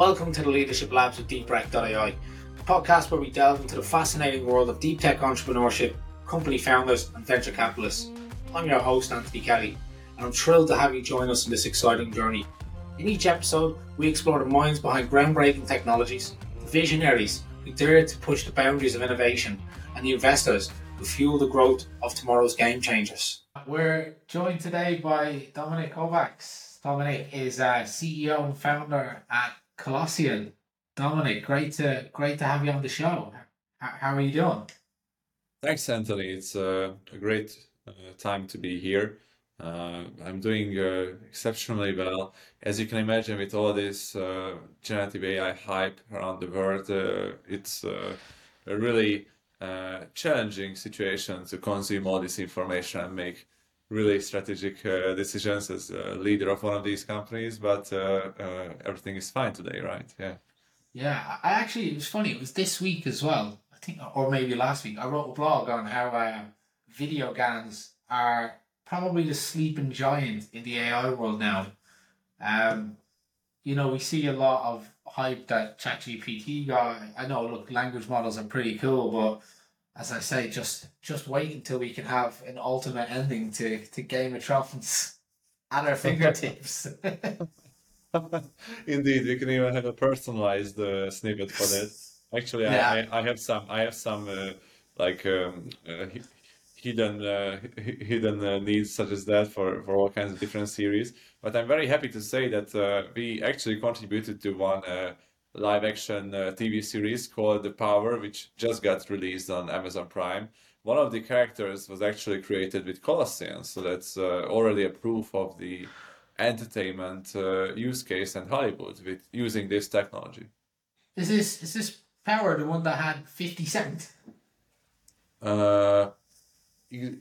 Welcome to the Leadership Labs with DeepRec.ai, a podcast where we delve into the fascinating world of deep tech entrepreneurship, company founders, and venture capitalists. I'm your host, Anthony Kelly, and I'm thrilled to have you join us in this exciting journey. In each episode, we explore the minds behind groundbreaking technologies, the visionaries who dare to push the boundaries of innovation, and the investors who fuel the growth of tomorrow's game changers. We're joined today by Dominik Kovacs. Dominik is uh, a CEO and founder at Colossyan. Dominik, great to great to have you on the show. How, are you doing? Thanks, Anthony. It's uh, a great uh, time to be here. Uh, I'm doing uh, exceptionally well. As you can imagine, with all this uh, generative AI hype around the world, it's a really challenging situation to consume all this information and make really strategic uh, decisions as a leader of one of these companies, but uh, uh, everything is fine today, right? Yeah. Yeah, I actually, it was funny. It was this week as well. I think, or maybe last week. I wrote a blog on how uh, video games are probably the sleeping giant in the AI world now. Um, you know, we see a lot of hype that ChatGPT got. I know, look, language models are pretty cool, but as I say, just just wait until we can have an ultimate ending to, to Game of Thrones at our fingertips. Indeed, we can even have a personalized uh, snippet for that. Actually, yeah. I, I, I have some I have some uh, like um, uh, hidden uh, hidden uh, needs such as that for, for all kinds of different series. But I'm very happy to say that uh, we actually contributed to one uh, live action uh, TV series called The Power, which just got released on Amazon Prime. One of the characters was actually created with Colossians, so that's uh, already a proof of the entertainment uh, use case in Hollywood with using this technology. Is this is this power the one that had fifty cent? Uh,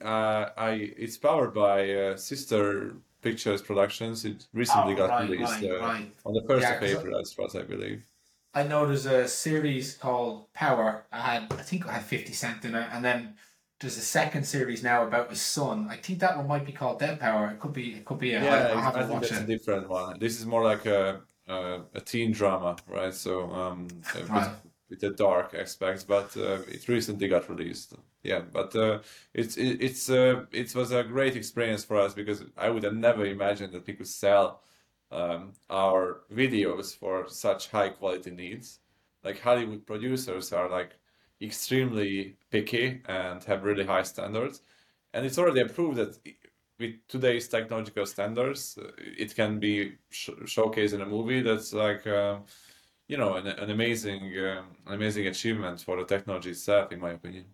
uh, I it's powered by uh, Sister Pictures Productions. It recently Oh, got right, released right, uh, right. on the first Yeah, of April, as far as I believe. I know there's a series called Power. I had I think I had fifty cent in it, and then there's a second series now about his son. I think that one might be called Dead Power. It could be. It could be. A, I, I Yeah, I haven't think watched that's a different one. This is more like a a, a teen drama, right? So um, uh, with, Right. with the dark aspects, but uh, it recently got released. Yeah, but uh, it's it, it's uh, it was a great experience for us because I would have never imagined that we could sell um, our videos for such high quality needs. Like Hollywood producers are like extremely picky and have really high standards, and it's already approved that with today's technological standards, uh, it can be sh showcased in a movie. That's like, uh, you know, an, an amazing, um, amazing achievement for the technology itself, in my opinion.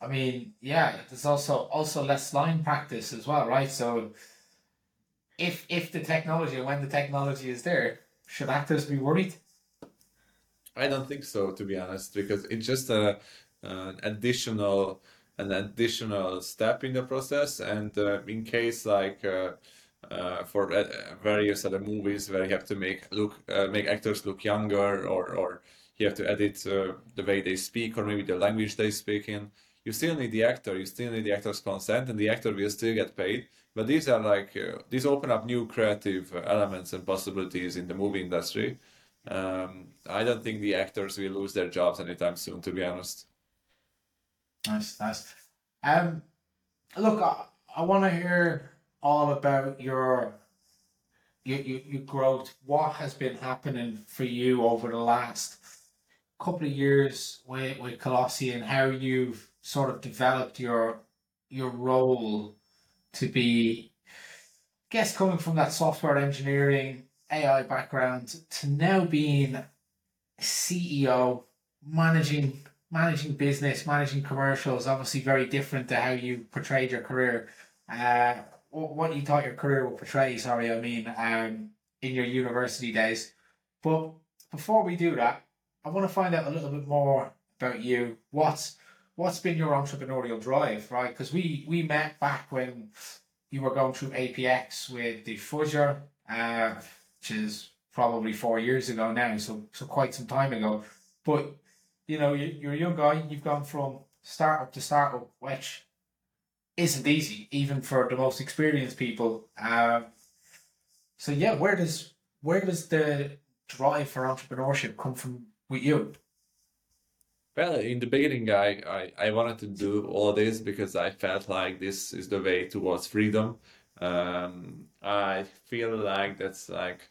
I mean, yeah. There's also also less line practice as well, right? So if if the technology when the technology is there, should actors be worried? I don't think so, to be honest, because it's just a, an additional, an additional step in the process. And uh, in case like uh, uh, for uh, various other movies where you have to make look, uh, make actors look younger, or or you have to edit uh, the way they speak, or maybe the language they speak in, you still need the actor, you still need the actor's consent, and the actor will still get paid. But these are like uh, these open up new creative elements and possibilities in the movie industry. Um, I don't think the actors will lose their jobs anytime soon, to be honest. Nice, nice. Um, look, I, I want to hear all about your your, your your growth. What has been happening for you over the last couple of years with with Colossyan? How you've sort of developed your your role to be, I guess, coming from that software engineering AI background to now being CEO, managing managing business, managing commercials, obviously very different to how you portrayed your career. Uh, what, what you thought your career would portray, sorry, I mean, um, in your university days. But before we do that, I want to find out a little bit more about you. What's what's been your entrepreneurial drive, right? Because we we met back when you were going through APX with Defudger, uh, which is probably four years ago now, so so quite some time ago. But you know, you, you're a young guy. You've gone from startup to startup, which isn't easy, even for the most experienced people. Um, so yeah, where does where does the drive for entrepreneurship come from with you? Well, in the beginning, I, I, I wanted to do all this because I felt like this is the way towards freedom. Um, I feel like that's like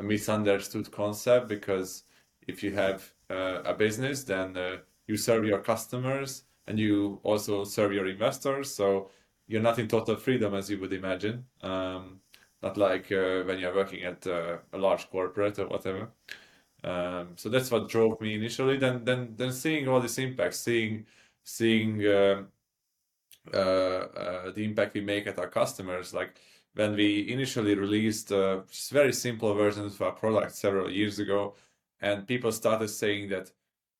a misunderstood concept because if you have uh, a business, then uh, you serve your customers and you also serve your investors. So you're not in total freedom as you would imagine. Um, not like uh, when you're working at uh, a large corporate or whatever. Um, so that's what drove me initially. Then, then, then seeing all this impact, seeing, seeing um, uh, uh, the impact we make at our customers. Like when we initially released uh, just very simple versions of our product several years ago, and people started saying that,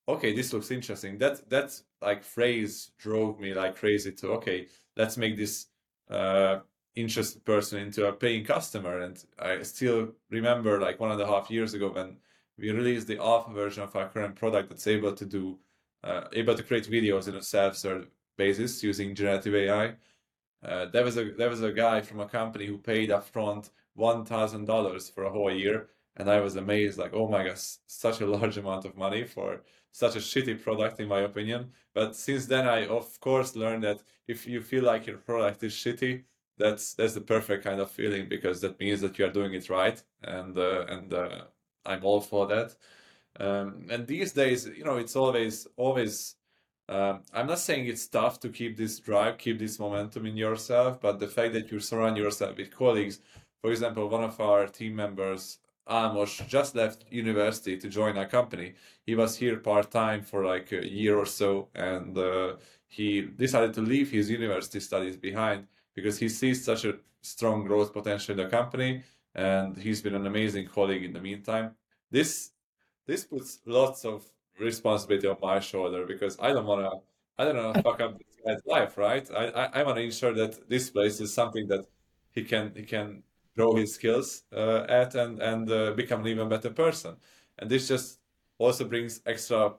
okay, this looks interesting. That that like phrase drove me like crazy to okay, let's make this uh, interested person into a paying customer. And I still remember like one and a half years ago when we released the alpha version of our current product that's able to do uh, able to create videos in a self-serve basis using generative AI. Uh, there was a there was a guy from a company who paid upfront one thousand dollars for a whole year, and I was amazed, like, oh my gosh, such a large amount of money for such a shitty product, in my opinion. But since then, I of course learned that if you feel like your product is shitty, that's that's the perfect kind of feeling because that means that you are doing it right, and uh, and uh, I'm all for that. Um, and these days, you know, it's always always. Um, I'm not saying it's tough to keep this drive, keep this momentum in yourself, but the fact that you surround yourself with colleagues, for example, one of our team members, Amos, just left university to join our company. He was here part time for like a year or so, and uh, he decided to leave his university studies behind because he sees such a strong growth potential in the company, and he's been an amazing colleague in the meantime. This this puts lots of responsibility on my shoulder because I don't want to I don't want to fuck up this guy's life, right? I I, I want to ensure that this place is something that he can he can grow his skills uh, at and and uh, become an even better person. And this just also brings extra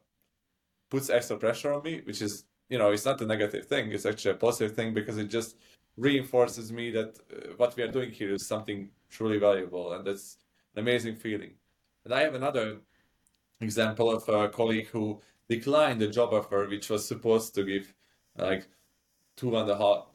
puts extra pressure on me, which is you know it's not a negative thing. It's actually a positive thing because it just reinforces me that uh, what we are doing here is something truly valuable, and that's an amazing feeling. And I have another example of a colleague who declined the job offer, which was supposed to give like two and a half,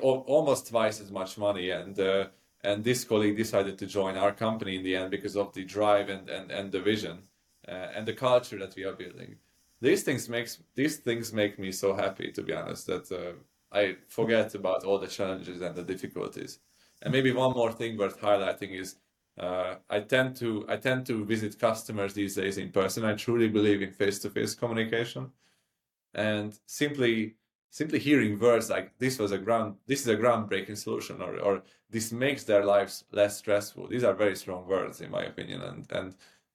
almost twice as much money, and uh, and this colleague decided to join our company in the end because of the drive and and, and the vision uh, and the culture that we are building. These things makes these things make me so happy, to be honest, that uh, I forget about all the challenges and the difficulties. And maybe one more thing worth highlighting is uh, I tend to I tend to visit customers these days in person. I truly believe in face-to-face communication, and simply simply hearing words like this was a ground this is a groundbreaking solution or, or this makes their lives less stressful. These are very strong words in my opinion, and and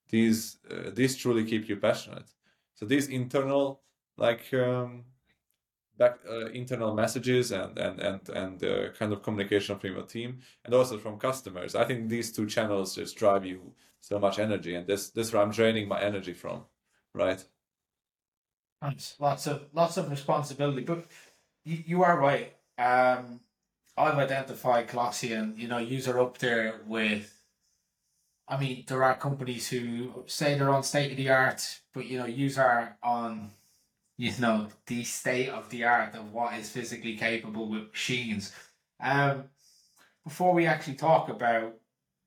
these uh, these truly keep you passionate. So these internal like um, back uh, internal messages and and and and uh, kind of communication from your team and also from customers. I think these two channels just drive you so much energy and this this where i'm draining my energy from right? Thanks. lots of lots of responsibility but you, you are right. Um i've identified Colossyan you know user up there with I mean, there are companies who say they're on state of the art, but you know, use are on you know the state of the art of what is physically capable with machines. Um, before we actually talk about,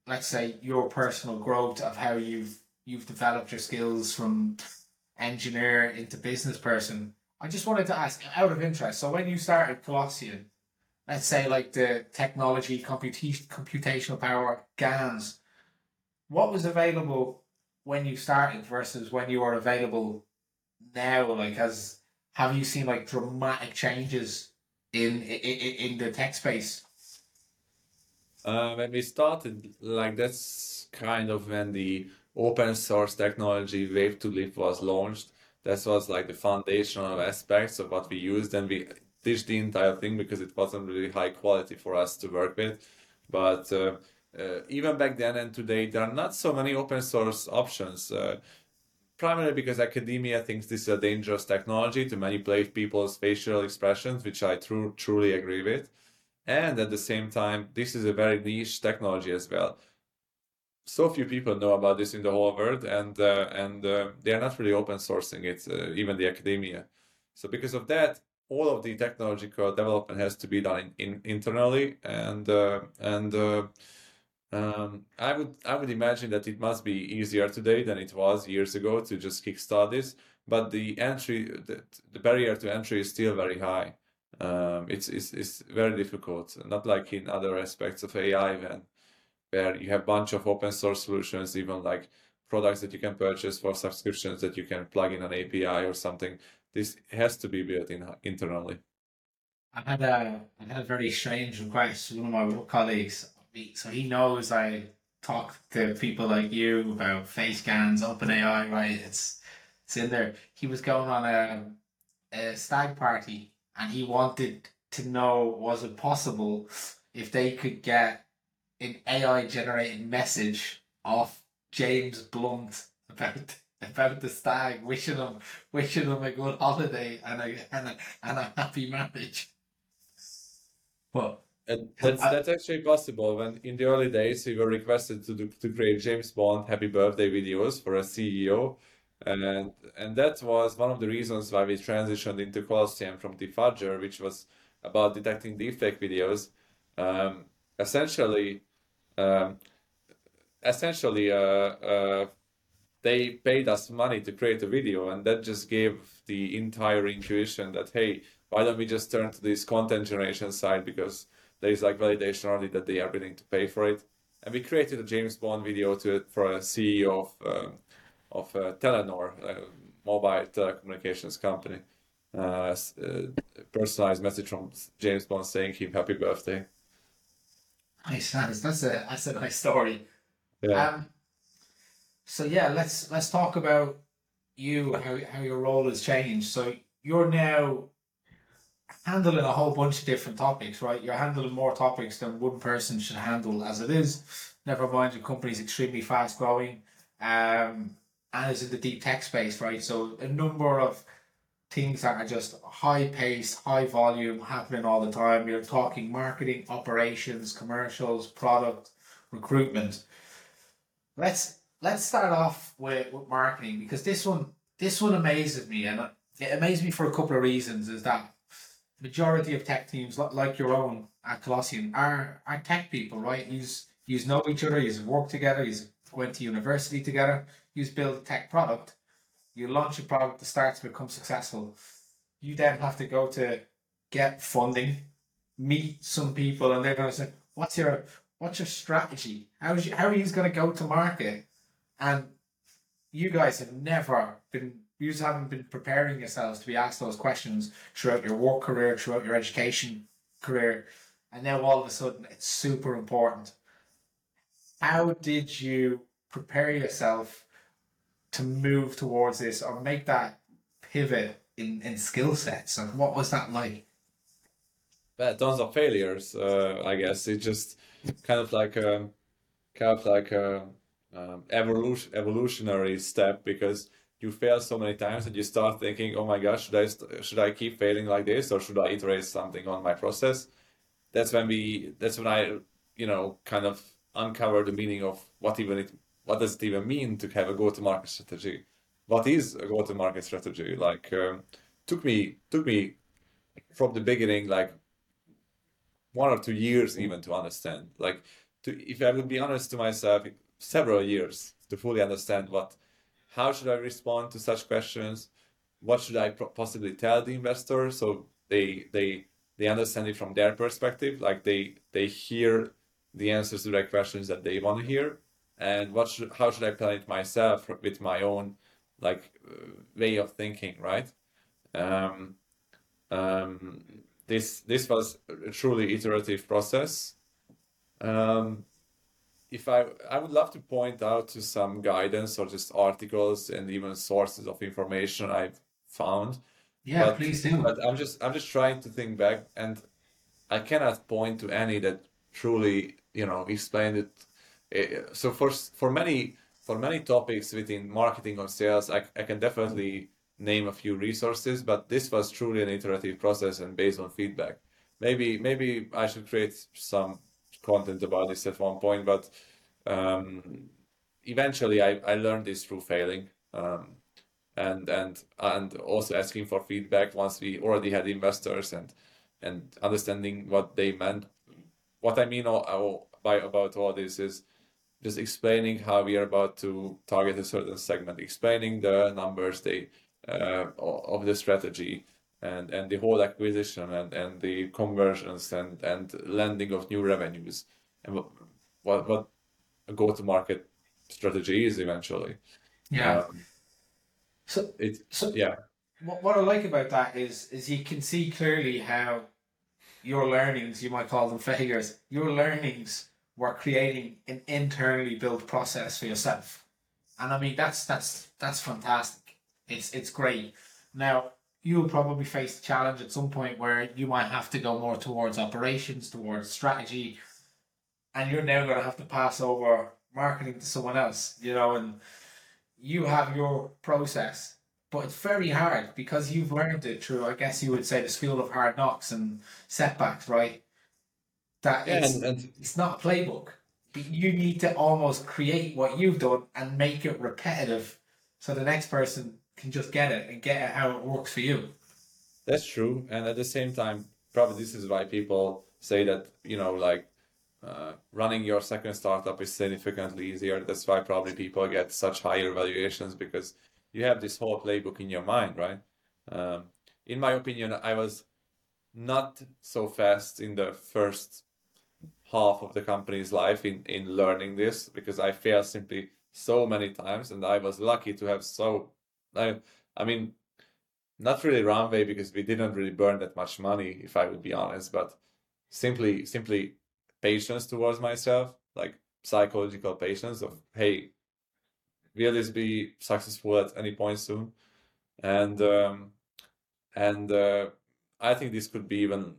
let's say, your personal growth of how you've you've developed your skills from engineer into business person, I just wanted to ask, out of interest. So when you started Colossyan, let's say like the technology, computation, computational power, GANs, what was available when you started versus when you were available now? Like, has have you seen like dramatic changes in in, in the tech space? Uh, when we started, like that's kind of when the open source technology Wav2Lip was launched. That was like the foundational aspects of what we used, and we ditched the entire thing because it wasn't really high quality for us to work with. But uh, uh, even back then and today, there are not so many open source options. Uh, primarily because academia thinks this is a dangerous technology to manipulate people's facial expressions, which I tru- truly agree with. And at the same time, this is a very niche technology as well. so few people know about this in the whole world, and uh, and uh, they are not really open sourcing it, uh, even the academia. So because of that, all of the technological development has to be done in, in internally, and uh, and uh, um, I would I would imagine that it must be easier today than it was years ago to just kickstart this. But the entry, the, the barrier to entry is still very high. Um, it's, it's it's very difficult. Not like in other aspects of AI, when where you have a bunch of open source solutions, even like products that you can purchase for subscriptions that you can plug in an API or something. This has to be built in internally. I had a I had a very strange request. From one of my colleagues, so he knows I talk to people like you about face scans, open AI, right? It's it's in there. He was going on a a stag party and he wanted to know was it possible if they could get an AI generated message off James Blunt about about the stag, wishing him wishing him a good holiday and a and a, and a happy marriage. But and that's that's actually possible. When in the early days we were requested to do, to create James Bond happy birthday videos for a CEO, and and that was one of the reasons why we transitioned into Colossyan from Defudger, which was about detecting deepfake videos. Um, essentially, um, essentially, uh, uh, they paid us money to create a video, and that just gave the entire intuition that hey, why don't we just turn to this content generation side because there is like validation already that they are willing to pay for it. And we created a James Bond video to for a CEO of um, of uh, Telenor, a mobile telecommunications company. Uh, uh, personalized message from James Bond saying him happy birthday. Nice, nice. That's a that's a nice story. Yeah. Um, so yeah, let's let's talk about you how how your role has changed. So you're now handling a whole bunch of different topics, right? You're handling more topics than one person should handle as it is. Never mind, your company's extremely fast growing, um, and it's in the deep tech space, right? So a number of things that are just high pace, high volume, happening all the time. You're talking marketing, operations, commercials, product, recruitment. Let's let's start off with, with marketing because this one this one amazes me and it amazes me for a couple of reasons. Is that majority of tech teams like your own at Colossyan are are tech people, right? Use use know each other, use work together, use went to university together, use build a tech product you launch a product that starts to become successful. You then have to go to get funding, meet some people, and they're going to say, "What's your what's your strategy? How is you, how are you going to go to market?" And you guys have never been you just haven't been preparing yourselves to be asked those questions throughout your work career, throughout your education career, and now all of a sudden it's super important. How did you prepare yourself to move towards this or make that pivot in, in skill sets? And what was that like? Well, tons of failures, uh, I guess. It's just kind of like a kind of like a um, evolution evolutionary step because you fail so many times that you start thinking, "Oh my gosh, should I should I keep failing like this, or should I iterate something on my process?" That's when we. That's when I, you know, kind of uncover the meaning of what even it what does it even mean to have a go-to-market strategy? What is a go-to-market strategy? Like, um, took me took me from the beginning like one or two years even to understand. Like, to if I would be honest to myself, several years to fully understand what, how should I respond to such questions? What should I possibly tell the investor so they they they understand it from their perspective? Like they they hear the answers to their questions that they want to hear and what should how should I plan it myself with my own like way of thinking, right? Um, um, this this was a truly iterative process. Um, if I I would love to point out to some guidance or just articles and even sources of information I've found. Yeah, but, please do. But I'm just I'm just trying to think back, and I cannot point to any that truly you know explained it Eh, so for for many for many topics within marketing or sales, I, I can definitely name a few resources, but this was truly an iterative process and based on feedback. Maybe maybe I should create some content about this at one point, but um, eventually I, I learned this through failing. Um, and and and also asking for feedback once we already had investors and and understanding what they meant. What I mean by about all this is just explaining how we are about to target a certain segment, explaining the numbers they uh, of the strategy and and the whole acquisition and and the conversions and and landing of new revenues and what what a go to market strategy is eventually. Yeah. Um, so it so yeah. What, what I like about that is is you can see clearly how your learnings, you might call them failures, your learnings were creating an internally built process for yourself. And I mean that's that's that's fantastic. It's it's great. Now you'll probably face a challenge at some point where you might have to go more towards operations, towards strategy, and you're now gonna have to pass over marketing to someone else, you know, and you have your process but it's very hard because you've learned it through, I guess you would say, the school of hard knocks and setbacks, right? That yeah, it's, and, and... it's not a playbook. You need to almost create what you've done and make it repetitive so the next person can just get it and get it how it works for you. That's true. And at the same time, probably this is why people say that, you know, like uh, running your second startup is significantly easier. That's why probably people get such higher valuations because you have this whole playbook in your mind, right? Um, in my opinion, I was not so fast in the first half of the company's life in, in learning this because I failed simply so many times and I was lucky to have so I, I mean not really runway because we didn't really burn that much money if I would be honest but simply simply patience towards myself like psychological patience of hey will this be successful at any point soon? And um, and uh, I think this could be even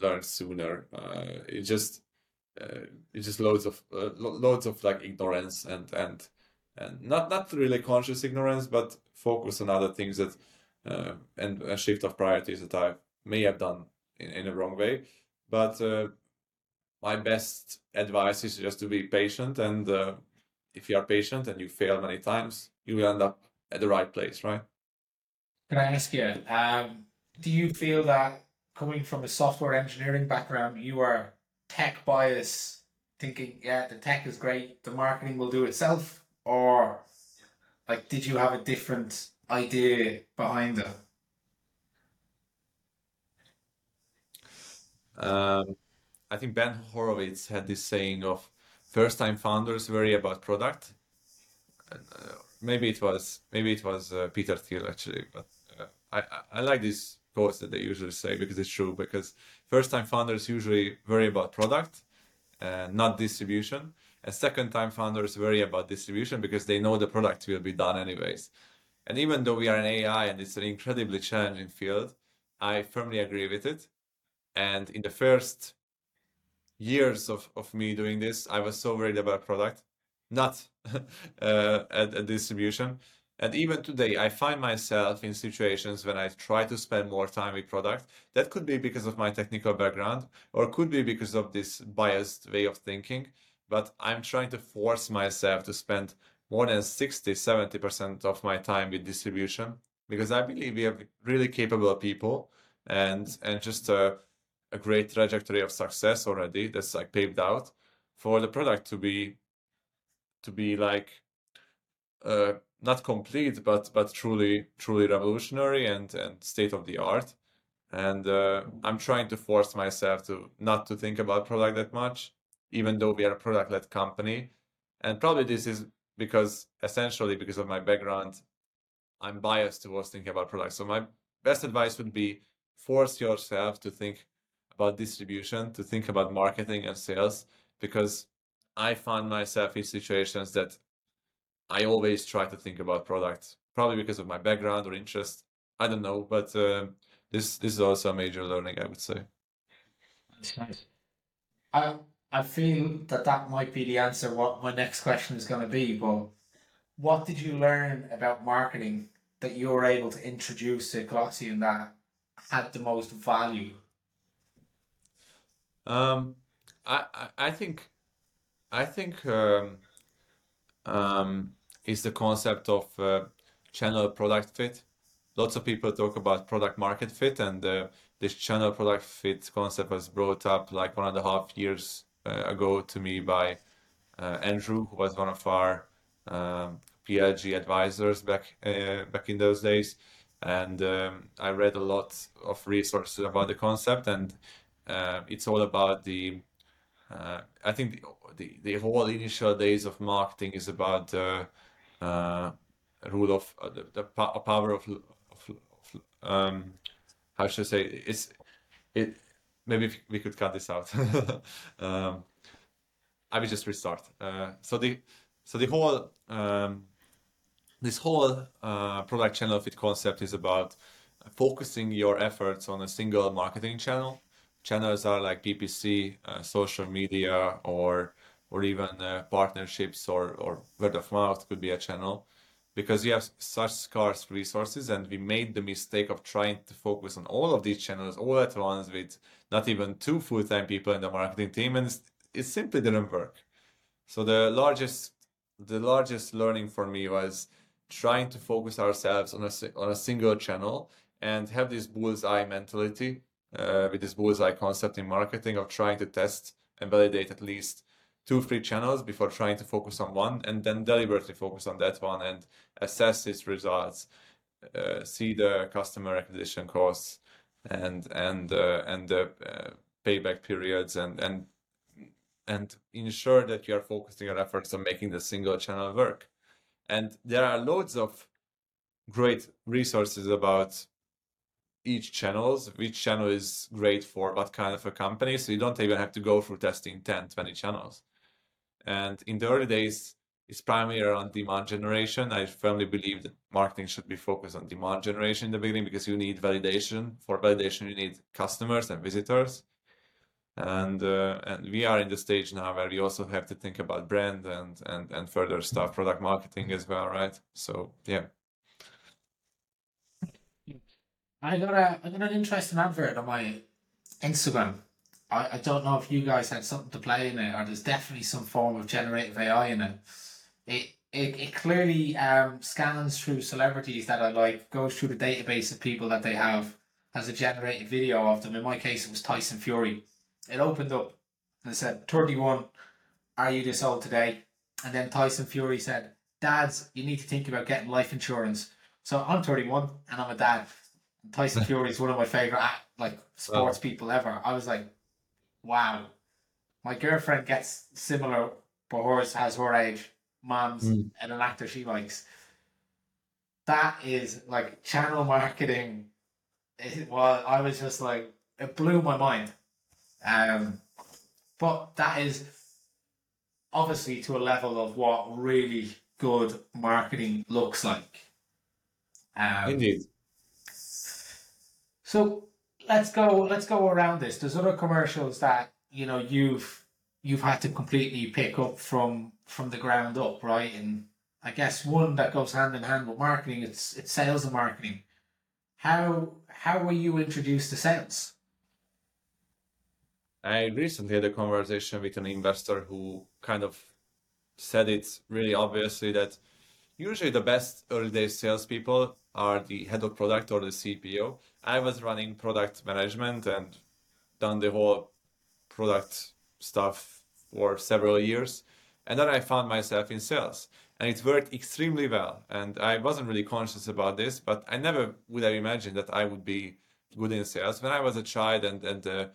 learned sooner. Uh, it just uh, it's just loads of uh, loads of like ignorance and and and not not really conscious ignorance, but focus on other things that uh, and a shift of priorities that I may have done in, in a wrong way. But uh, my best advice is just to be patient and uh, if you are patient and you fail many times, you will end up at the right place, right? Can I ask you, um, do you feel that coming from a software engineering background, you are tech bias, thinking, yeah, the tech is great, the marketing will do itself? Or like, did you have a different idea behind it? Um, I think Ben Horowitz had this saying of first time founders worry about product. Uh, maybe it was maybe it was uh, Peter Thiel actually, but uh, I I like these quotes that they usually say because it's true. Because first time founders usually worry about product, and not distribution. Second time founders worry about distribution because they know the product will be done anyways. And even though we are an AI and it's an incredibly challenging field, I firmly agree with it. And in the first years of, of me doing this, I was so worried about product, not uh, at, at distribution. And even today, I find myself in situations when I try to spend more time with product. That could be because of my technical background, or could be because of this biased way of thinking. But I'm trying to force myself to spend more than 60, 70% of my time with distribution because I believe we have really capable people and and just uh, a great trajectory of success already that's like paved out for the product to be to be like uh, not complete but but truly truly revolutionary and and state of the art and uh, i'm trying to force myself to not to think about product that much even though we are a product led company and probably this is because essentially because of my background i'm biased towards thinking about products so my best advice would be force yourself to think about distribution, to think about marketing and sales, because I find myself in situations that I always try to think about products, probably because of my background or interest. I don't know, but uh, this this is also a major learning, I would say. That's nice. I I feel that that might be the answer. What my next question is going to be, but what did you learn about marketing that you were able to introduce to Glossy that had the most value um, I, I think I think um, um, is the concept of uh, channel product fit. Lots of people talk about product market fit, and uh, this channel product fit concept was brought up like one and a half years ago to me by uh, Andrew, who was one of our um, PLG advisors back uh, back in those days. And um, I read a lot of resources about the concept, and uh, it's all about the. Uh, I think the, the, the whole initial days of marketing is about rule of the, the power of, of, of um, how should I say it's it maybe we could cut this out. Um, I will just restart. Uh, so the so the whole um, this whole uh, product channel fit concept is about focusing your efforts on a single marketing channel. Channels are like PPC uh, social media or or even uh, partnerships or or word of mouth could be a channel because you have such scarce resources and we made the mistake of trying to focus on all of these channels all at once with not even two full-time people in the marketing team and it simply didn't work. So the largest the largest learning for me was trying to focus ourselves on a, on a single channel and have this bullseye mentality uh, with this bullseye concept in marketing of trying to test and validate at least two, three channels before trying to focus on one and then deliberately focus on that one and assess its results, uh, see the customer acquisition costs and and uh, and the uh, payback periods and and and ensure that you are focusing your efforts on making the single channel work. And there are loads of great resources about each channels, which channel is great for what kind of a company. So you don't even have to go through testing 10, 20 channels. And in the early days, it's primarily around demand generation. I firmly believe that marketing should be focused on demand generation in the beginning because you need validation. For validation, you need customers and visitors. And uh, and we are in the stage now where we also have to think about brand and and and further stuff, product marketing as well, right? So yeah. I got a I got an interesting advert on my Instagram I, I don't know if you guys had something to play in it, or there's definitely some form of generative AI in it. It it, it clearly um, scans through celebrities that I like, goes through the database of people that they have, has a generated video of them. In my case, it was Tyson Fury. It opened up and it said, 31, are you this old today? And then Tyson Fury said, Dads, you need to think about getting life insurance. So I'm 31 and I'm a dad. Tyson Fury is one of my favorite like sports people ever. I was like, wow, my girlfriend gets similar, but hers has her age, mom's, mm. and an actor she likes. That is like channel marketing. It, well, I was just like, it blew my mind. Um, but that is obviously to a level of what really good marketing looks like. Um, Indeed. So let's go let's go around this. There's other commercials that you know you've you've had to completely pick up from from the ground up, right? And I guess one that goes hand in hand with marketing, it's it's sales and marketing. How how were you introduced to sales? I recently had a conversation with an investor who kind of said it really obviously that usually the best early days salespeople are the head of product or the CPO. I was running product management and done the whole product stuff for several years. And then I found myself in sales and it worked extremely well. And I wasn't really conscious about this, but I never would have imagined that I would be good in sales. When I was a child and, and uh,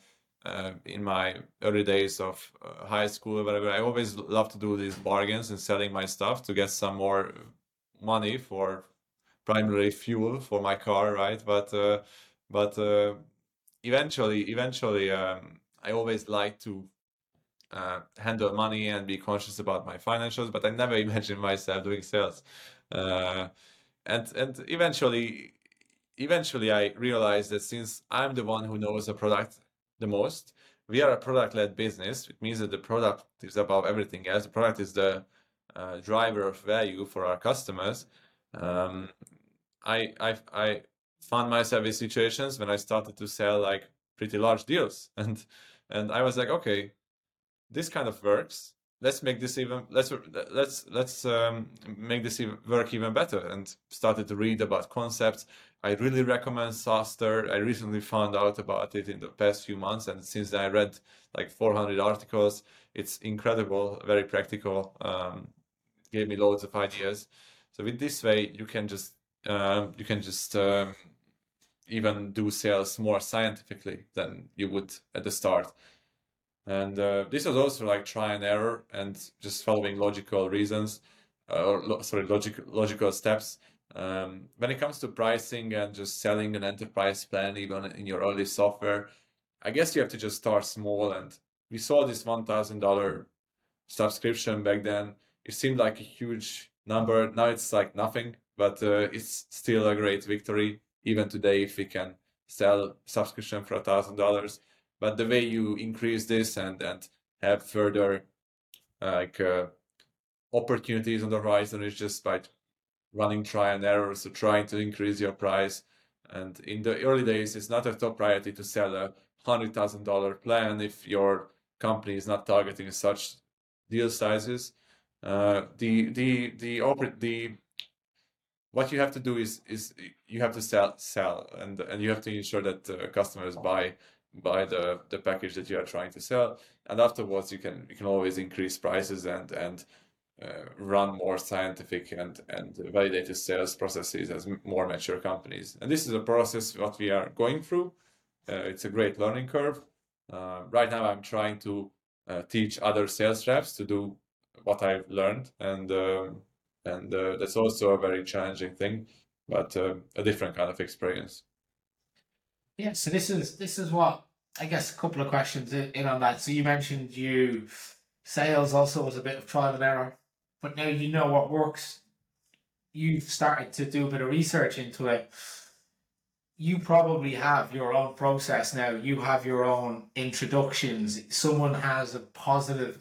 uh, in my early days of uh, high school whatever, I always loved to do these bargains and selling my stuff to get some more money for primarily fuel for my car, right? But uh, but uh, eventually, eventually, um, I always like to uh, handle money and be conscious about my financials. But I never imagined myself doing sales, uh, and and eventually, eventually, I realized that since I'm the one who knows the product the most, we are a product-led business. It means that the product is above everything else. The product is the uh, driver of value for our customers. Um, I I I found myself in situations when I started to sell like pretty large deals, and and I was like, okay, this kind of works. let's make this even let's let's let's um, make this even, work even better and started to read about concepts i really recommend SaaStr i recently found out about it in the past few months and since i read like 400 articles. It's incredible very practical um, gave me loads of ideas. So with this way you can just um, you can just um, even do sales more scientifically than you would at the start. And uh, this was also like try and error and just following logical reasons, uh, or lo- sorry, logical logical steps. Um, when it comes to pricing and just selling an enterprise plan, even in your early software, I guess you have to just start small. And we saw this one thousand dollar subscription back then. It seemed like a huge number. Now it's like nothing, but uh, it's still a great victory even today if we can sell subscription for thousand dollars but the way you increase this and and have further like uh, opportunities on the horizon is just by running try and error so trying to increase your price. And in the early days it's not a top priority to sell a hundred thousand dollar plan if your company is not targeting such deal sizes. Uh, the the the the what you have to do is is you have to sell sell and and you have to ensure that uh, customers buy buy the the package that you are trying to sell. And afterwards you can you can always increase prices and and run more scientific and and validated sales processes as more mature companies. And this is a process what we are going through. Uh, it's a great learning curve. Uh, right now i'm trying to uh, teach other sales reps to do what i've learned. And um, and uh, that's also a very challenging thing but uh, a different kind of experience. Yeah, so this is this is what I guess a couple of questions in on that. So you mentioned you sales also was a bit of trial and error, but now you know what works. You've started to do a bit of research into it. You probably have your own process now. You have your own introductions. Someone has a positive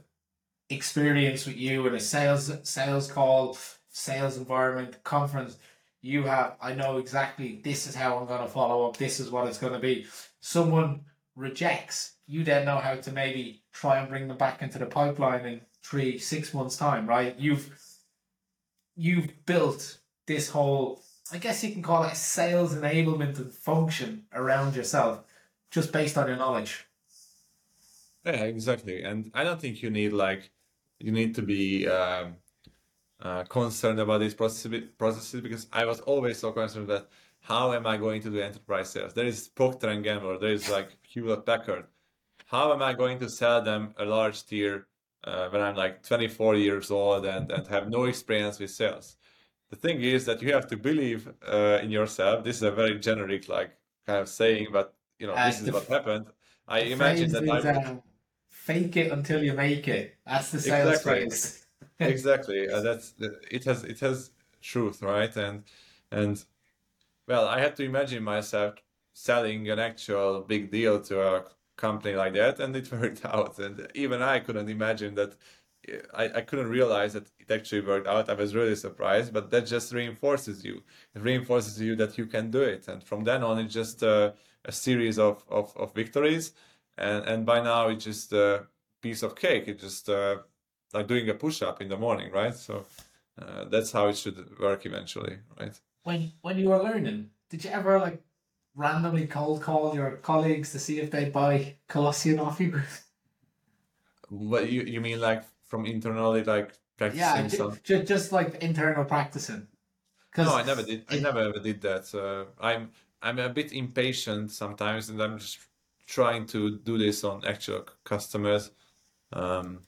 experience with you in a sales sales call, sales environment, conference you have, I know exactly this is how I'm going to follow up, this is what it's going to be. Someone rejects, you then know how to maybe try and bring them back into the pipeline in three, six months' time, right? You've you've built this whole I guess you can call it a sales enablement and function around yourself just based on your knowledge. Yeah, exactly. And I don't think you need like you need to be um, uh, concerned about these processes, processes because I was always so concerned that how am I going to do enterprise sales? There is Procter and Gamble, there is like Hewlett Packard. How am I going to sell them a large tier uh, when I'm like 24 years old and, and have no experience with sales? The thing is that you have to believe uh, in yourself. This is a very generic like kind of saying, but you know this is what happened. I imagine that I would... Uh, fake it until you make it. That's the sales exactly. phrase exactly uh, that's it has it has truth right and and well i had to imagine myself selling an actual big deal to a company like that and it worked out and even i couldn't imagine that I, I couldn't realize that it actually worked out. I was really surprised, but that just reinforces you. It reinforces you that you can do it. And from then on, it's just a, a series of, of, of victories. And, and by now, it's just a piece of cake. It just uh, like doing a push up in the morning, right? So uh, that's how it should work eventually, right? When when you were learning, did you ever like randomly cold call your colleagues to see if they'd buy Colossyan off you? What you you mean like from internally like practicing yeah, some... just, just like internal practicing. No, I never did. I never ever did that. Uh, I'm I'm a bit impatient sometimes, and I'm just trying to do this on actual customers. Um,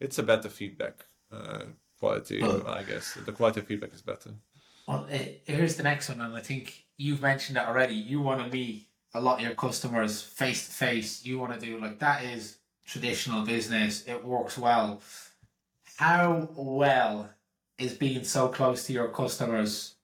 it's a better feedback uh, quality, I guess. The quality of feedback is better. Well, uh, here's the next one, and I think you've mentioned it already. You want to meet a lot of your customers face to face. You want to do like that is traditional business. It works well. How well is being so close to your customers?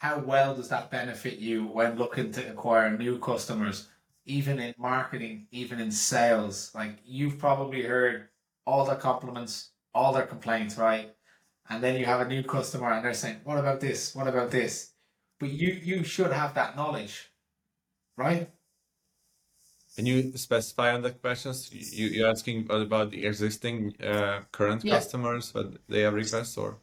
How well does that benefit you when looking to acquire new customers? Even in marketing, even in sales, like you've probably heard all their compliments, all their complaints, right? And then you have a new customer and they're saying, What about this? What about this? But you you should have that knowledge, right? Can you specify on the questions? You, you're asking about the existing uh, current Yeah. customers, what they have requests or?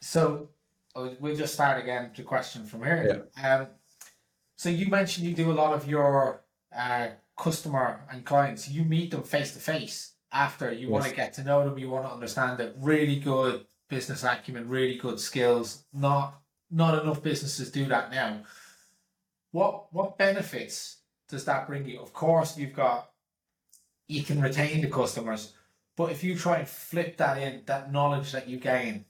So uh, we'll just start again the question from here. Um, so you mentioned you do a lot of your uh, customer and clients. You meet them face to face after you want to get to know them. You want to understand that really good business acumen, really good skills. Not not enough businesses do that now. What what benefits does that bring you? Of course, you've got you can retain the customers, but if you try and flip that in, that knowledge that you gain,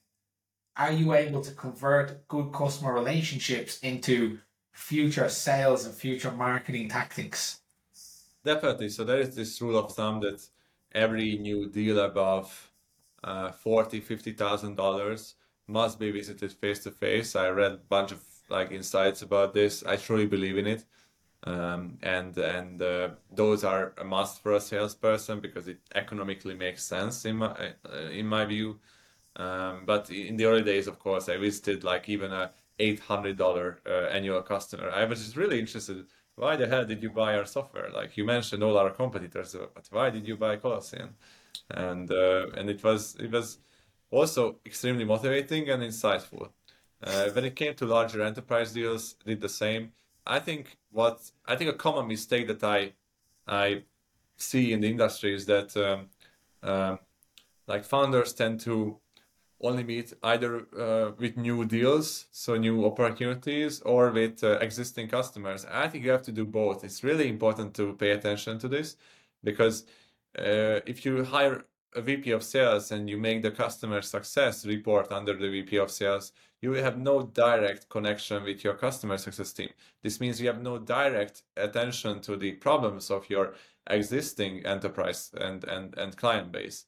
are you able to convert good customer relationships into future sales and future marketing tactics? Definitely. So there is this rule of thumb that every new deal above uh, forty, fifty thousand dollars must be visited face to face. I read a bunch of like insights about this. I truly believe in it, um, and and uh, those are a must for a salesperson because it economically makes sense in my uh, in my view. Um, but in the early days, of course, I visited like even a eight hundred dollar uh, annual customer. I was just really interested why the hell did you buy our software? Like you mentioned all our competitors, but why did you buy Colossyan? And uh, and it was it was also extremely motivating and insightful. Uh, when it came to larger enterprise deals, did the same. I think what I think a common mistake that I I see in the industry is that um, um, like founders tend to only meet either uh, with new deals, so new opportunities, or with uh, existing customers. I think you have to do both. It's really important to pay attention to this because uh, if you hire a VP of sales and you make the customer success report under the VP of sales, you have no direct connection with your customer success team. This means you have no direct attention to the problems of your existing enterprise and, and, and client base.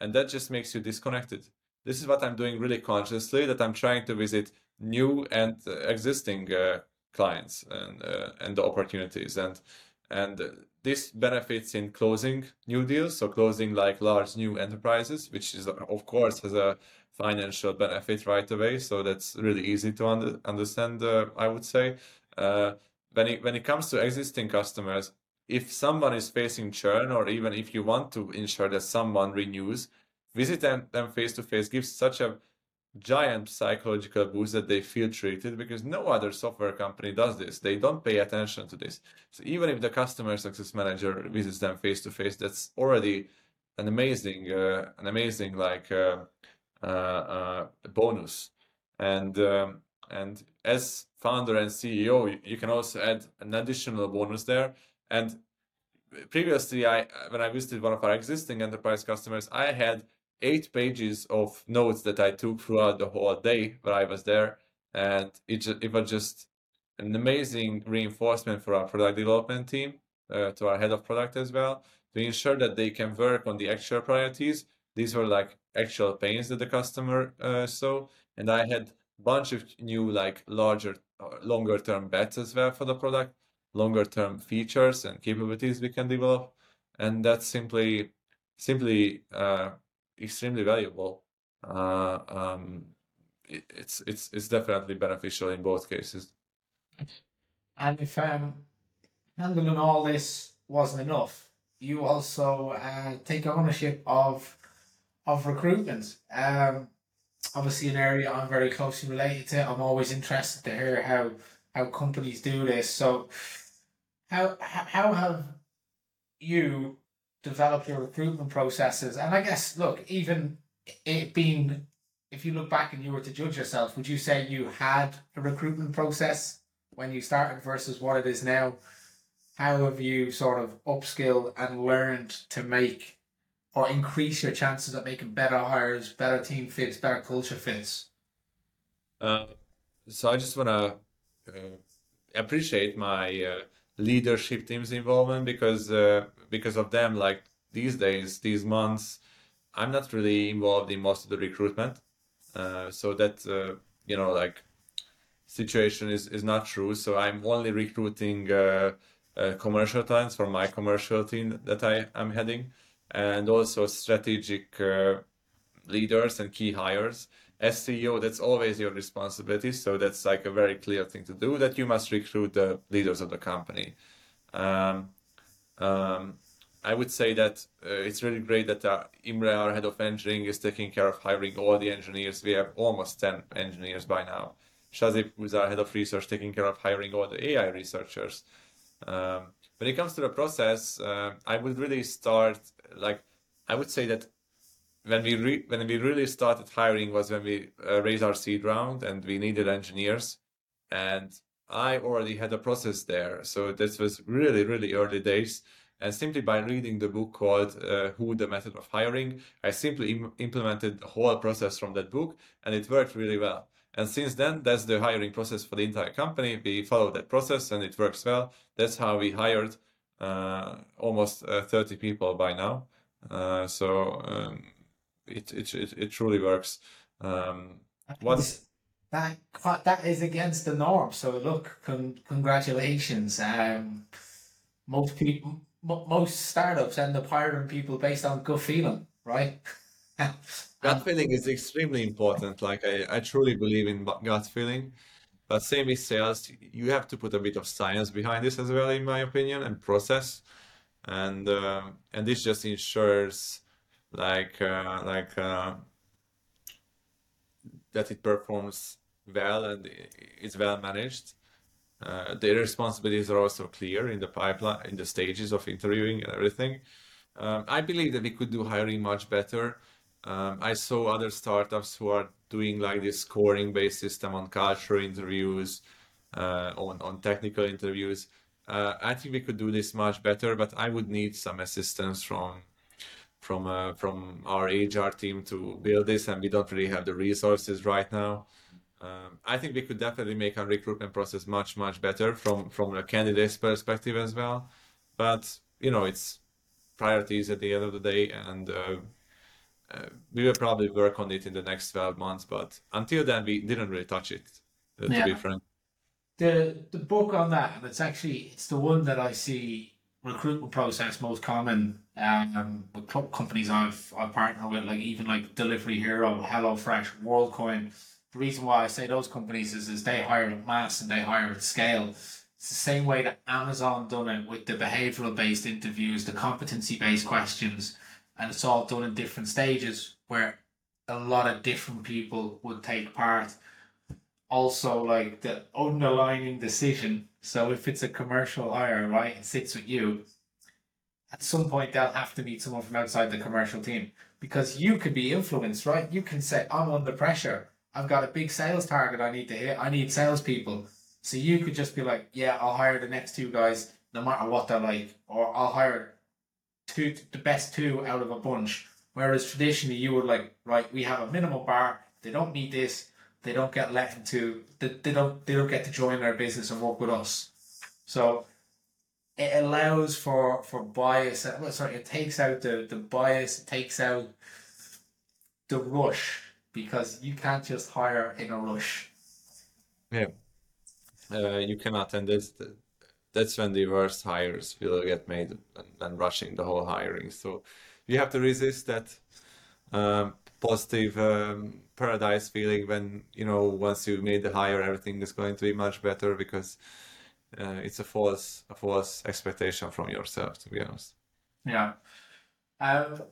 And that just makes you disconnected this is what I'm doing really consciously that I'm trying to visit new and uh, existing uh, clients and uh, and the opportunities and and this benefits in closing new deals so closing like large new enterprises which is of course has a financial benefit right away so that's really easy to under, understand uh, I would say. Uh, when it when it comes to existing customers if someone is facing churn or even if you want to ensure that someone renews visit them, them face to face gives such a giant psychological boost that they feel treated because no other software company does this. They don't pay attention to this. So even if the customer success manager visits them face to face, that's already an amazing, uh, an amazing like uh, uh, uh bonus. And um, and as founder and CEO, you, you can also add an additional bonus there. And previously, I when I visited one of our existing enterprise customers, I had eight pages of notes that I took throughout the whole day where I was there, and it ju- it was just an amazing reinforcement for our product development team, uh, to our head of product as well, to ensure that they can work on the actual priorities. These were like actual pains that the customer uh, saw, and I had a bunch of new like larger, uh, longer term bets as well for the product, longer term features and capabilities we can develop, and that's simply simply uh, extremely valuable. Uh, um, it, it's it's it's definitely beneficial in both cases. And if um, handling all this wasn't enough, you also uh, take ownership of of recruitment. Um, obviously, an area I'm very closely related to. I'm always interested to hear how how companies do this. So, how how how have you developed your recruitment processes? And I guess, look, even it being, if you look back and you were to judge yourself, would you say you had a recruitment process when you started versus what it is now? How have you sort of upskilled and learned to make or increase your chances of making better hires, better team fits, better culture fits? Uh, so I just want to uh, appreciate my uh, leadership team's involvement because uh, because of them like these days these months i'm not really involved in most of the recruitment uh, so that uh, you know like situation is is not true so i'm only recruiting uh, uh, commercial talents for my commercial team that i am heading and also strategic uh, leaders and key hires as CEO, that's always your responsibility. So that's like a very clear thing to do that you must recruit the leaders of the company. Um, Um, I would say that uh, it's really great that uh, Imre, our head of engineering, is taking care of hiring all the engineers. We have almost 10 engineers by now. Shazip, who's our head of research, taking care of hiring all the AI researchers. Um, when it comes to the process, uh, I would really start like I would say that when we re- when we really started hiring was when we uh, raised our seed round and we needed engineers, and I already had a process there. So this was really really early days. And simply by reading the book called uh, Who the Method of Hiring, I simply Im- implemented the whole process from that book, and it worked really well. And since then, that's the hiring process for the entire company. We follow that process and it works well. That's how we hired uh, almost uh, 30 people by now. Uh, so um, it, it, it, it truly works. Um, what that that is against the norm. So look, con- congratulations. Um, most people, most startups end up hiring people based on gut feeling, right? gut feeling is extremely important. Like I, I truly believe in gut feeling. But same with sales, you have to put a bit of science behind this as well, in my opinion, and process. And uh, and this just ensures like uh, like uh, that it performs well and is well managed. Uh, the responsibilities are also clear in the pipeline, in the stages of interviewing and everything. Um, I believe that we could do hiring much better um, I saw other startups who are doing like this scoring based system on culture interviews, uh, on, on technical interviews. Uh, I think we could do this much better, but I would need some assistance from from uh, from our HR team to build this, and we don't really have the resources right now. Um, I think we could definitely make our recruitment process much much better from from a candidate's perspective as well. But you know, it's priorities at the end of the day, and uh, uh, we will probably work on it in the next 12 months but until then we didn't really touch it uh, to yeah. be frank the the book on that and it's actually it's the one that i see recruitment process most common um with companies i've i've partnered with like even like Delivery Hero hello fresh Worldcoin the reason why i say those companies is is they hire at mass and they hire at scale it's the same way that amazon done it with the behavioral based interviews the competency based questions and it's all done in different stages where a lot of different people would take part. Also, like the underlining decision. So if it's a commercial hire, right, it sits with you. At some point, they'll have to meet someone from outside the commercial team because you can be influenced, right? You can say, "I'm under pressure. I've got a big sales target. I need to hit. I need salespeople." So you could just be like, "Yeah, I'll hire the next two guys, no matter what they're like, or I'll hire two the best two out of a bunch. Whereas traditionally you would like, right, we have a minimum bar, they don't need this, they don't get let into they, they don't they don't get to join our business and work with us. So it allows for for bias sorry, it takes out the, the bias, it takes out the rush because you can't just hire in a rush. Yeah. Uh, you cannot and that's that's when the worst hires will get made and, and rushing the whole hiring. So you have to resist that um, positive um, paradise feeling when you know once you made the hire, everything is going to be much better because uh, it's a false a false expectation from yourself. To be honest. Yeah. Um,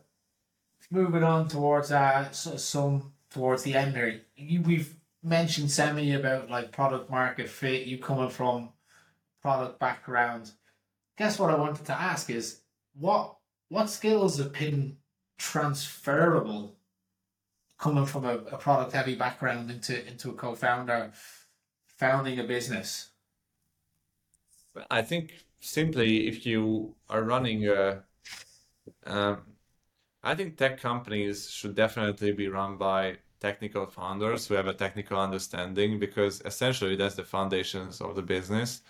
moving on towards uh, some towards the end here, you, we've mentioned semi about like product market fit. You coming from product background. Guess what I wanted to ask is what what skills have been transferable coming from a, a product heavy background into into a co-founder founding a business? I think simply if you are running a um, I think tech companies should definitely be run by technical founders who have a technical understanding because essentially that's the foundations of the business.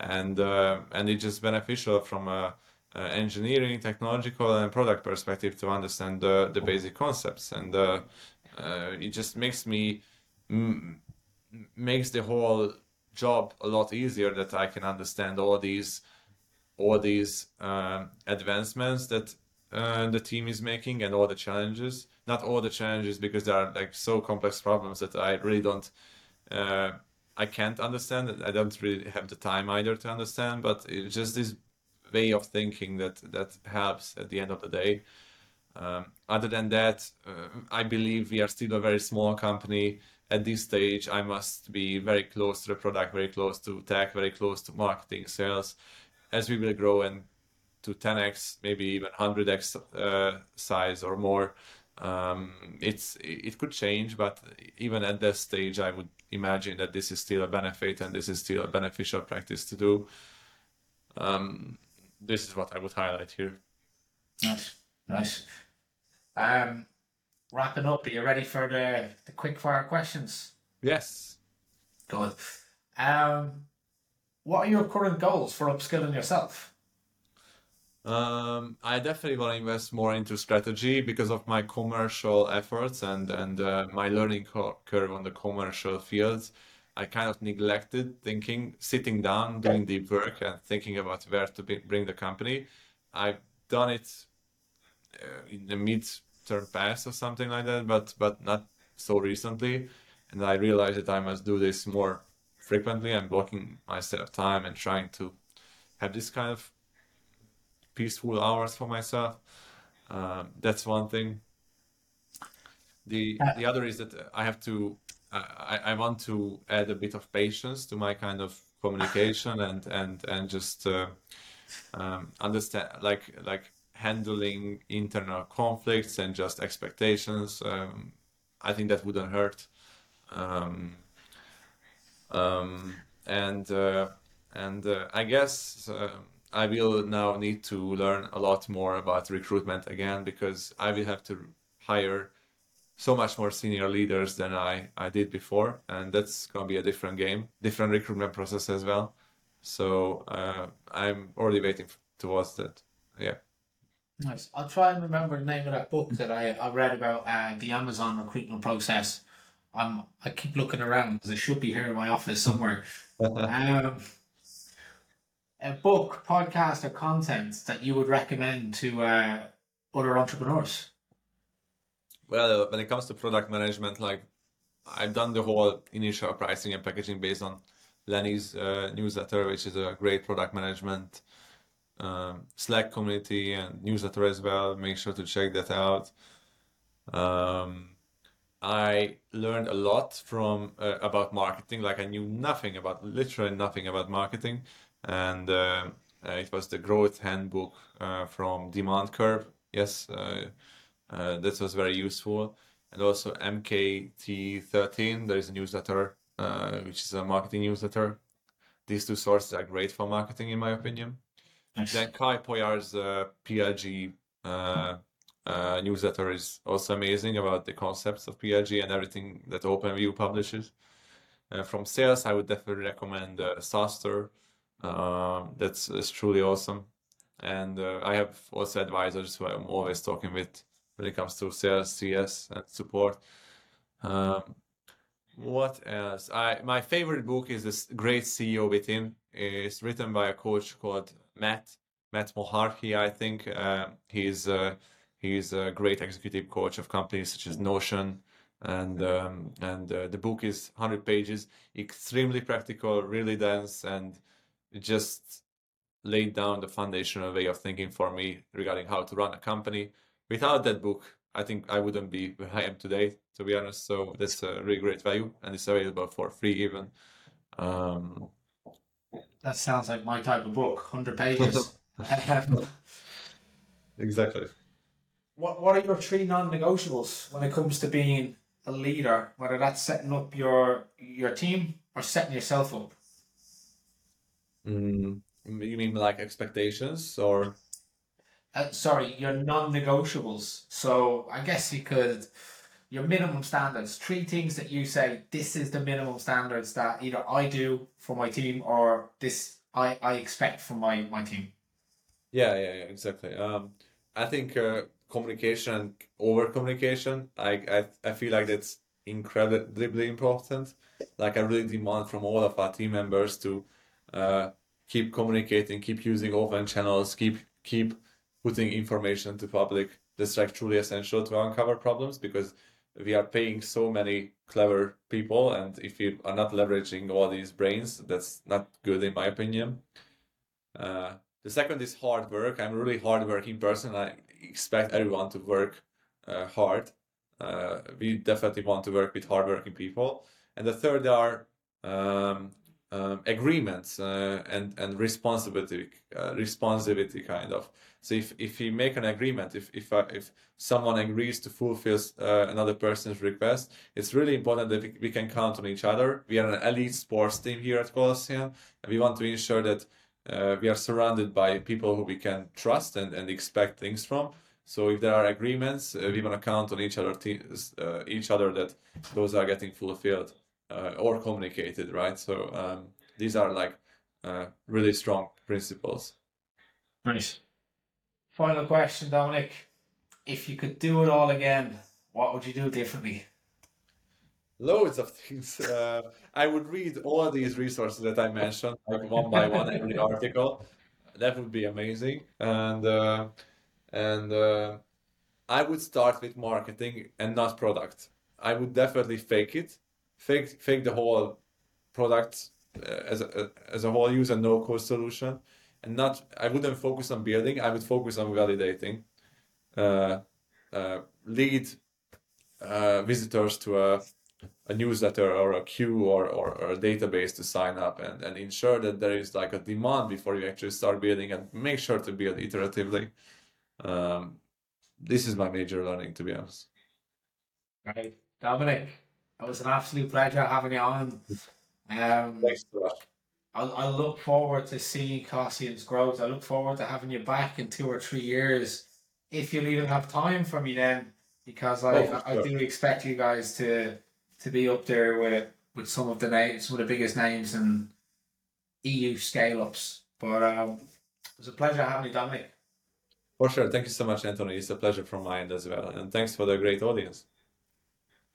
And uh, and it's just beneficial from a, a, engineering, technological, and product perspective to understand the the basic concepts, and uh, uh, it just makes me m- makes the whole job a lot easier that I can understand all these all these um, advancements that uh, the team is making and all the challenges. Not all the challenges because they are like so complex problems that I really don't uh, I can't understand. I don't really have the time either to understand, but it's just this way of thinking that that helps at the end of the day. Um, other than that, uh, I believe we are still a very small company. At this stage, I must be very close to the product, very close to tech, very close to marketing, sales. As we will grow and to 10x, maybe even 100x uh, size or more, um, it's it could change. But even at this stage, I would imagine that this is still a benefit and this is still a beneficial practice to do. Um, this is what I would highlight here. Nice, nice. Um, wrapping up, are you ready for the, the quick fire questions? Yes. Good. Um, what are your current goals for upskilling yourself? Um, I definitely want to invest more into strategy because of my commercial efforts and and uh, my learning curve on the commercial fields. I kind of neglected thinking, sitting down, doing deep work, and thinking about where to be, bring the company. I've done it uh, in the mid-term past or something like that, but but not so recently. And I realized that I must do this more frequently. I'm blocking myself time and trying to have this kind of peaceful hours for myself. Um, that's one thing. The uh, the other is that I have to I, I want to add a bit of patience to my kind of communication and and and just uh, um, understand like like handling internal conflicts and just expectations. Um, I think that wouldn't hurt. Um, um and uh, and uh, I guess uh, I will now need to learn a lot more about recruitment again because I will have to hire so much more senior leaders than I, I did before. And that's going to be a different game, different recruitment process as well. So uh, I'm already waiting towards that. Yeah. Nice. I'll try and remember the name of that book that I, I read about uh, the Amazon recruitment process. I'm, I keep looking around because it should be here in my office somewhere. um, a book, podcast, or content that you would recommend to uh, other entrepreneurs? Well, uh, when it comes to product management, like I've done the whole initial pricing and packaging based on Lenny's uh, newsletter, which is a great product management um, Slack community and newsletter as well. Make sure to check that out. Um, I learned a lot from uh, about marketing. Like I knew nothing about, literally nothing about marketing and uh, uh, it was the growth handbook uh, from Demand Curve. Yes, this was very useful. And also MKT1, there is a newsletter, which is a marketing newsletter. These two sources are great for marketing, in my opinion. Then Kyle Poyar's uh, PLG uh, uh, newsletter is also amazing about the concepts of PLG and everything that OpenView publishes. from sales, I would definitely recommend uh, SaaStr. Um, that's, that's truly awesome. And uh, I have also advisors who I'm always talking with when it comes to sales, CS, and support. Um, what else? I my favorite book is this Great CEO Within. It's written by a coach called Matt Matt Mochary. I think uh, he's uh, he's a great executive coach of companies such as Notion, and um, and uh, the book is 100 pages, extremely practical, really dense, and just laid down the foundational way of thinking for me regarding how to run a company. Without that book, I think I wouldn't be where I am today, to be honest. So that's a really great value, and it's available for free even. Um, that sounds like my type of book, hundred pages. exactly. What What are your three non-negotiables when it comes to being a leader? Whether that's setting up your your team or setting yourself up. Mm, you mean like expectations or? Uh, sorry, your non-negotiables. So I guess you could your minimum standards. Three things that you say this is the minimum standards that either I do for my team or this I I expect from my my team. Yeah, yeah, yeah, exactly. Um, I think uh, communication, over communication. I, I I feel like that's incredibly important. Like I really demand from all of our team members to uh, keep communicating, keep using open channels, keep keep putting information to public. That's like truly essential to uncover problems because we are paying so many clever people, and if you are not leveraging all these brains, that's not good in my opinion. Uh, the second is hard work. I'm a really hardworking person. I expect everyone to work uh, hard. Uh, we definitely want to work with hardworking people. And the third are um, um, agreements uh, and and responsibility uh, responsibility kind of. So if if we make an agreement, if if uh, if someone agrees to fulfill uh, another person's request, it's really important that we, we, can count on each other. We are an elite sports team here at Colossyan, and we want to ensure that uh, we are surrounded by people who we can trust and, and expect things from. So if there are agreements, uh, we want to count on each other, uh, each other that those are getting fulfilled uh, or communicated, right? So um, these are like uh, really strong principles. Nice. Final question, Dominik. If you could do it all again, what would you do differently? loads of things. Uh, I would read all these resources that I mentioned, like one by one, every article. That would be amazing. And uh, and uh, I would start with marketing and not product. I would definitely fake it, fake fake the whole product uh, as a as a whole, use a no code solution, and not. I wouldn't focus on building. I would focus on validating. Uh, uh, lead visitors to a a newsletter or a queue or, or, or, a database to sign up and, and ensure that there is like a demand before you actually start building and make sure to build iteratively. Um, this is my major learning, to be honest. Right. Dominik, it was an absolute pleasure having you on. Um, Thanks so much. I, I look forward to seeing Colossyan's growth. I look forward to having you back in two or three years, if you'll even have time for me then, because I, oh, I, I do expect you guys to to be up there with with some of the names, some of the biggest names and EU scale ups. But um, it was a pleasure having you, Dominik. For sure. Thank you so much, Anthony. It's a pleasure from my end as well. And thanks for the great audience.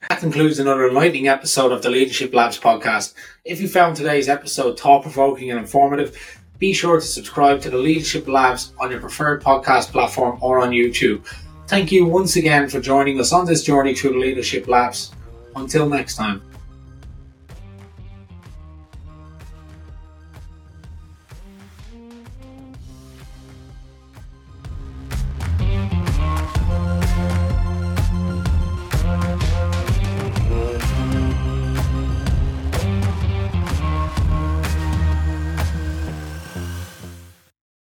That concludes another enlightening episode of the Leadership Labs podcast. If you found today's episode thought provoking and informative, be sure to subscribe to the Leadership Labs on your preferred podcast platform or on YouTube. Thank you once again for joining us on this journey through the Leadership Labs. Until next time.